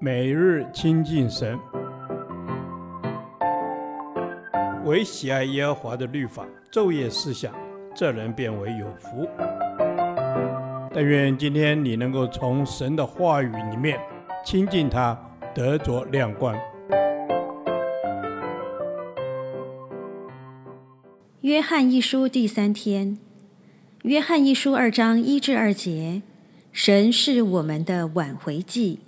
每日亲近神，唯喜爱耶和华的律法，昼夜思想，这人便为有福。但愿今天你能够从神的话语里面亲近他，得着亮光。约翰一书第三天，约翰一书二章一至二节，神是我们的挽回祭。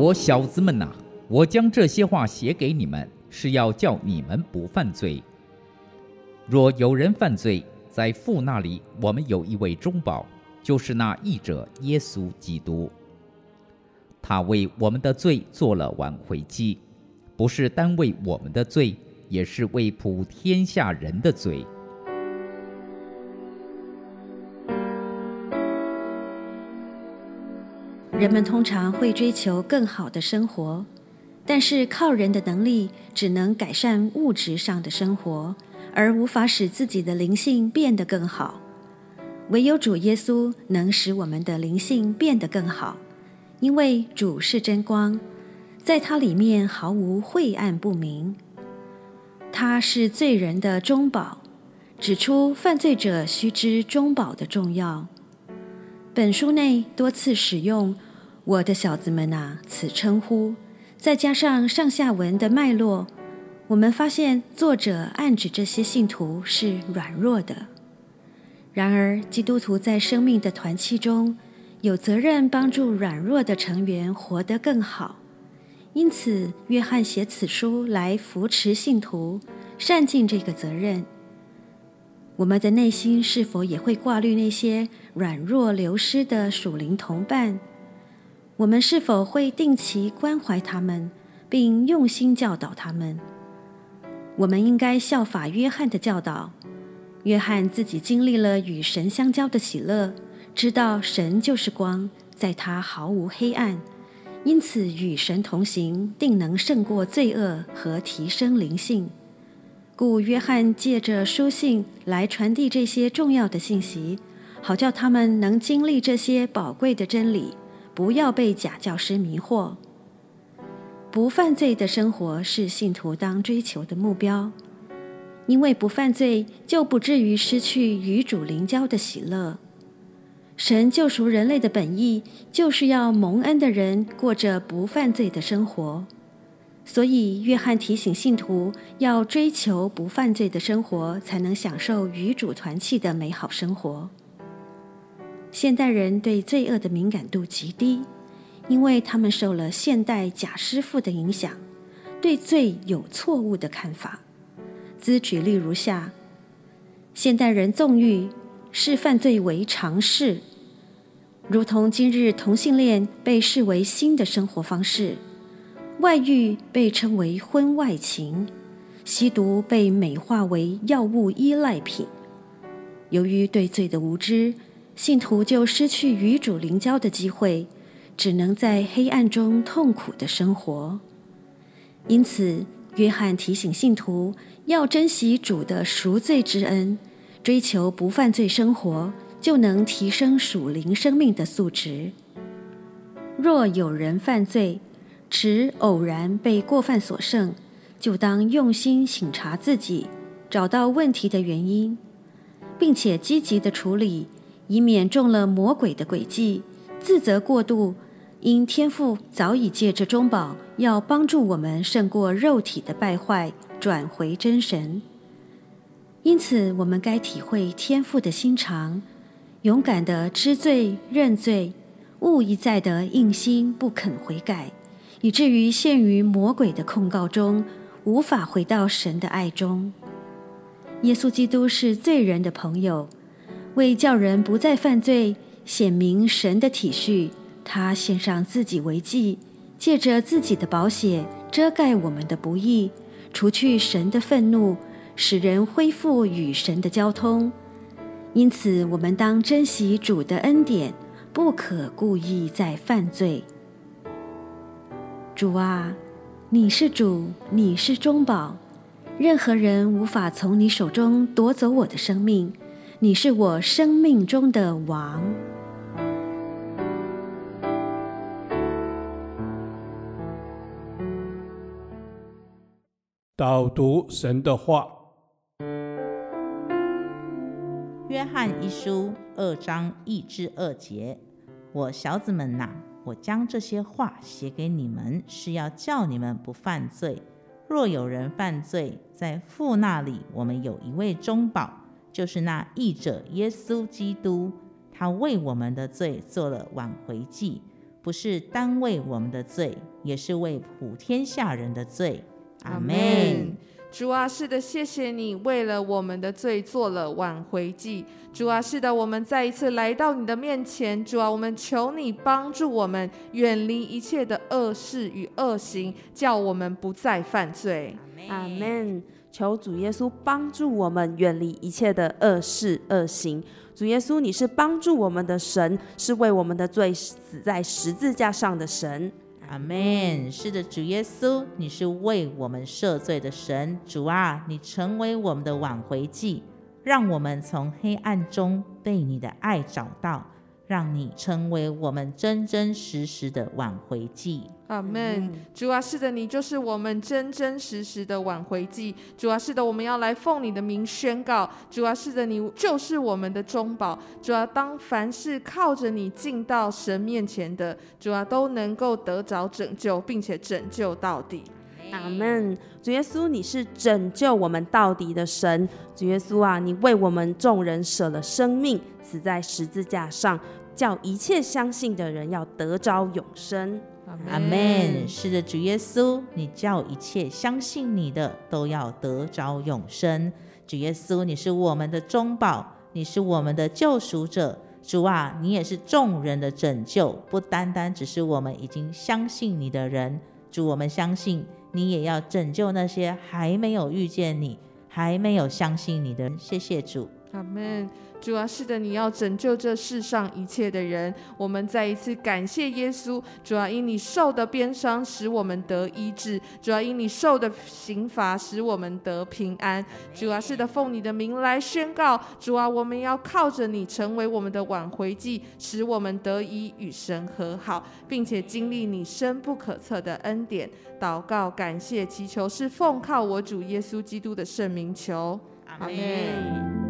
我小子们呐、我将这些话写给你们，是要叫你们不犯罪。若有人犯罪，在父那里，我们有一位中保，就是那义者耶稣基督。他为我们的罪做了挽回祭，不是单为我们的罪，也是为普天下人的罪。人们通常会追求更好的生活，但是靠人的能力只能改善物质上的生活，而无法使自己的灵性变得更好。唯有主耶稣能使我们的灵性变得更好，因为主是真光，在他里面毫无晦暗不明。他是罪人的中保，指出犯罪者须知中保的重要。本书内多次使用。我的小子们啊，此称呼，再加上上下文的脉络，我们发现作者暗指这些信徒是软弱的。然而，基督徒在生命的团契中有责任帮助软弱的成员活得更好，因此，约翰写此书来扶持信徒，善尽这个责任。我们的内心是否也会挂虑那些软弱流失的属灵同伴？我们是否会定期关怀他们，并用心教导他们？我们应该效法约翰的教导。约翰自己经历了与神相交的喜乐，知道神就是光，在他毫无黑暗，因此与神同行，定能胜过罪恶和提升灵性。故约翰借着书信来传递这些重要的信息，好叫他们能经历这些宝贵的真理。不要被假教师迷惑。不犯罪的生活是信徒当追求的目标，因为不犯罪就不至于失去与主灵交的喜乐。神救赎人类的本意就是要蒙恩的人过着不犯罪的生活，所以约翰提醒信徒要追求不犯罪的生活，才能享受与主团契的美好生活。现代人对罪恶的敏感度极低，因为他们受了现代假师傅的影响，对罪有错误的看法。兹举例如下：现代人纵欲，视犯罪为常事，如同今日同性恋被视为新的生活方式，外遇被称为婚外情，吸毒被美化为药物依赖品。由于对罪的无知，信徒就失去与主灵交的机会，只能在黑暗中痛苦的生活。因此，约翰提醒信徒要珍惜主的赎罪之恩，追求不犯罪生活，就能提升属灵生命的素质。若有人犯罪，只偶然被过犯所胜，就当用心省察自己，找到问题的原因，并且积极的处理。以免中了魔鬼的诡计，自责过度。因天父早已借着中宝，要帮助我们胜过肉体的败坏，转回真神。因此，我们该体会天父的心肠，勇敢地知罪认罪，勿一再的硬心不肯悔改，以至于陷于魔鬼的控告中，无法回到神的爱中。耶稣基督是罪人的朋友。为叫人不再犯罪，显明神的体恤，他献上自己为祭，借着自己的宝血遮盖我们的不义，除去神的愤怒，使人恢复与神的交通。因此，我们当珍惜主的恩典，不可故意再犯罪。主啊，你是主，你是中保，任何人无法从你手中夺走我的生命。你是我生命中的王。导读神的话，约翰一书二章一至二节，我小子们呐，我将这些话写给你们，是要叫你们不犯罪。若有人犯罪，在父那里，我们有一位中保，就是那义者耶稣基督。他为我们的罪做了挽回祭，不是单为我们的罪，也是为普天下人的罪。阿门。主啊，是的，谢谢你为了我们的罪做了挽回祭。主啊，是的，我们再一次来到你的面前。主啊，我们求你帮助我们远离一切的恶事与恶行，叫我们不再犯罪。阿门。求主耶稣帮助我们远离一切的恶事恶行。主耶稣，你是帮助我们的神，是为我们的罪死在十字架上的神。阿门。是的，主耶稣，你是为我们赦罪的神。主啊，你成为我们的挽回祭，让我们从黑暗中被你的爱找到，让你成为我们真真实实的挽回剂。阿门。主啊，是的，你就是我们真真实实的挽回剂。主啊，是的，我们要来奉你的名宣告。主啊，是的，你就是我们的中保。主啊，当凡是靠着你进到神面前的，主啊，都能够得着拯救，并且拯救到底。阿门。主耶稣，你是拯救我们到底的神。主耶稣啊，你为我们众人舍了生命，死在十字架上，叫一切相信的人要得着永生。阿门。是的，主耶稣，你叫一切相信你的都要得着永生。主耶稣，你是我们的中保，你是我们的救赎者。主啊，你也是众人的拯救，不单单只是我们已经相信你的人。主，我们相信你也要拯救那些还没有遇见你、还没有相信你的人。谢谢主。阿门。主啊，是的，你要拯救这世上一切的人。我们再一次感谢耶稣。主啊，因你受的鞭伤，使我们得医治；主啊，因你受的刑罚，使我们得平安。主啊，是的，奉你的名来宣告。主啊，我们要靠着你成为我们的挽回祭，使我们得以与神和好，并且经历你深不可测的恩典。祷告、感谢、祈求，是奉靠我主耶稣基督的圣名求。阿门。